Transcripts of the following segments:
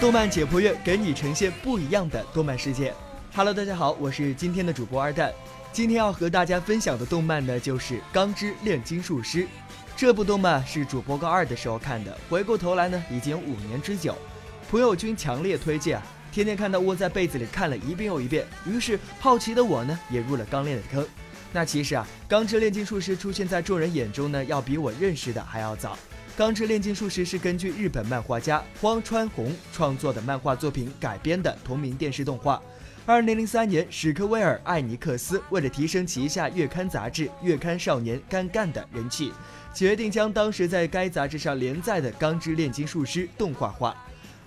动漫解剖院给你呈现不一样的动漫世界。Hello，大家好，我是今天的主播二蛋。今天要和大家分享的动漫呢，就是《钢之炼金术师》。这部动漫是主播高二的时候看的，回过头来呢，已经五年之久。朋友君强烈推荐啊，天天看到窝在被子里看了一遍又一遍。于是好奇的我呢，也入了钢炼的坑。那其实啊，《钢之炼金术师》出现在众人眼中呢，要比我认识的还要早。《钢之炼金术师》是根据日本漫画家荒川弘创作的漫画作品改编的同名电视动画。二零零三年，史克威尔艾尼克斯为了提升旗下月刊杂志《月刊少年干干》的人气，决定将当时在该杂志上连载的《钢之炼金术师》动画化。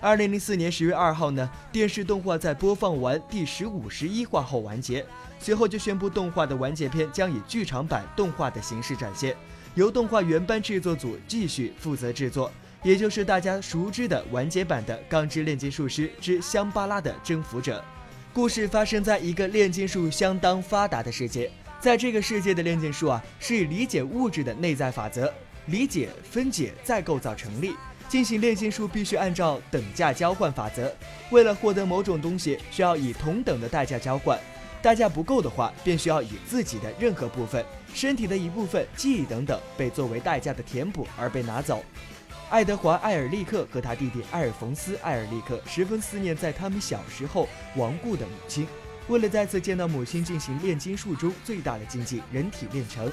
二零零四年十月二号呢，电视动画在播放完第十五十一话后完结，随后就宣布动画的完结篇将以剧场版动画的形式展现。由动画原班制作组继续负责制作，也就是大家熟知的完结版的《钢之炼金术师之香巴拉的征服者》。故事发生在一个炼金术相当发达的世界，在这个世界的炼金术啊，是以理解物质的内在法则，理解、分解、再构造成立。进行炼金术必须按照等价交换法则，为了获得某种东西，需要以同等的代价交换。代价不够的话，便需要以自己的任何部分、身体的一部分、记忆等等被作为代价的填补而被拿走。爱德华·艾尔利克和他弟弟艾尔冯斯·艾尔利克十分思念在他们小时候亡故的母亲，为了再次见到母亲，进行炼金术中最大的禁忌——人体炼成。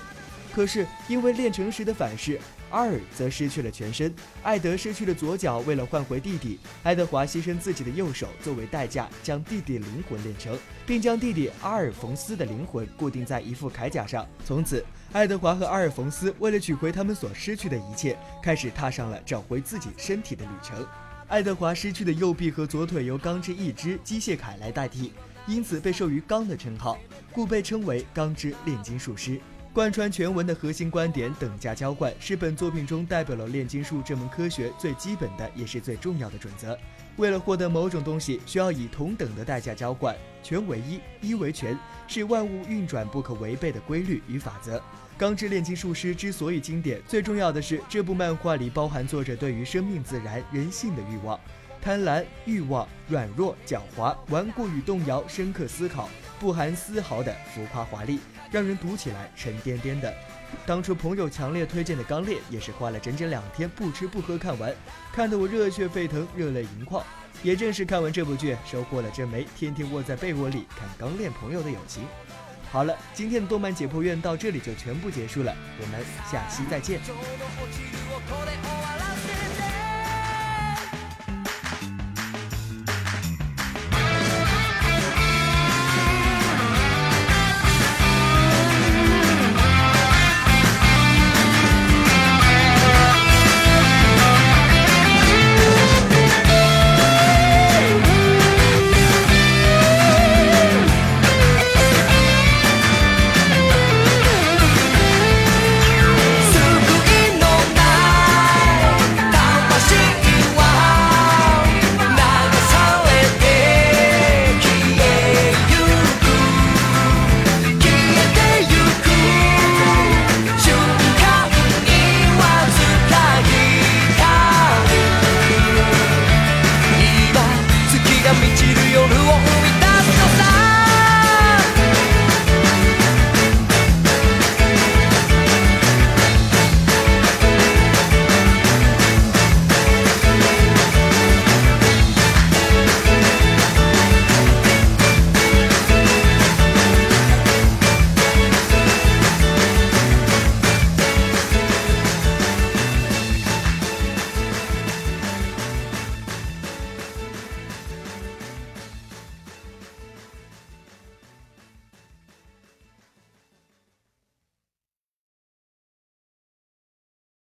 可是因为炼成时的反噬。阿尔则失去了全身，艾德失去了左脚。为了换回弟弟，爱德华牺牲自己的右手作为代价，将弟弟灵魂炼成，并将弟弟阿尔冯斯的灵魂固定在一副铠甲上。从此，爱德华和阿尔冯斯为了取回他们所失去的一切，开始踏上了找回自己身体的旅程。爱德华失去的右臂和左腿由钢之一只机械铠来代替，因此被授予“钢”的称号，故被称为钢之炼金术师。贯穿全文的核心观点“等价交换”是本作品中代表了炼金术这门科学最基本的也是最重要的准则。为了获得某种东西，需要以同等的代价交换。全为一，一为全，是万物运转不可违背的规律与法则。《钢之炼金术师》之所以经典，最重要的是这部漫画里包含作者对于生命、自然、人性的欲望、贪婪、欲望、软弱、狡猾、顽固与动摇、深刻思考。不含丝毫的浮夸华丽，让人读起来沉甸甸的。当初朋友强烈推荐的《钢炼》，也是花了整整两天不吃不喝看完，看得我热血沸腾，热泪盈眶。也正是看完这部剧，收获了这枚天天窝在被窝里看《钢炼》朋友的友情。好了，今天的动漫解剖院到这里就全部结束了，我们下期再见。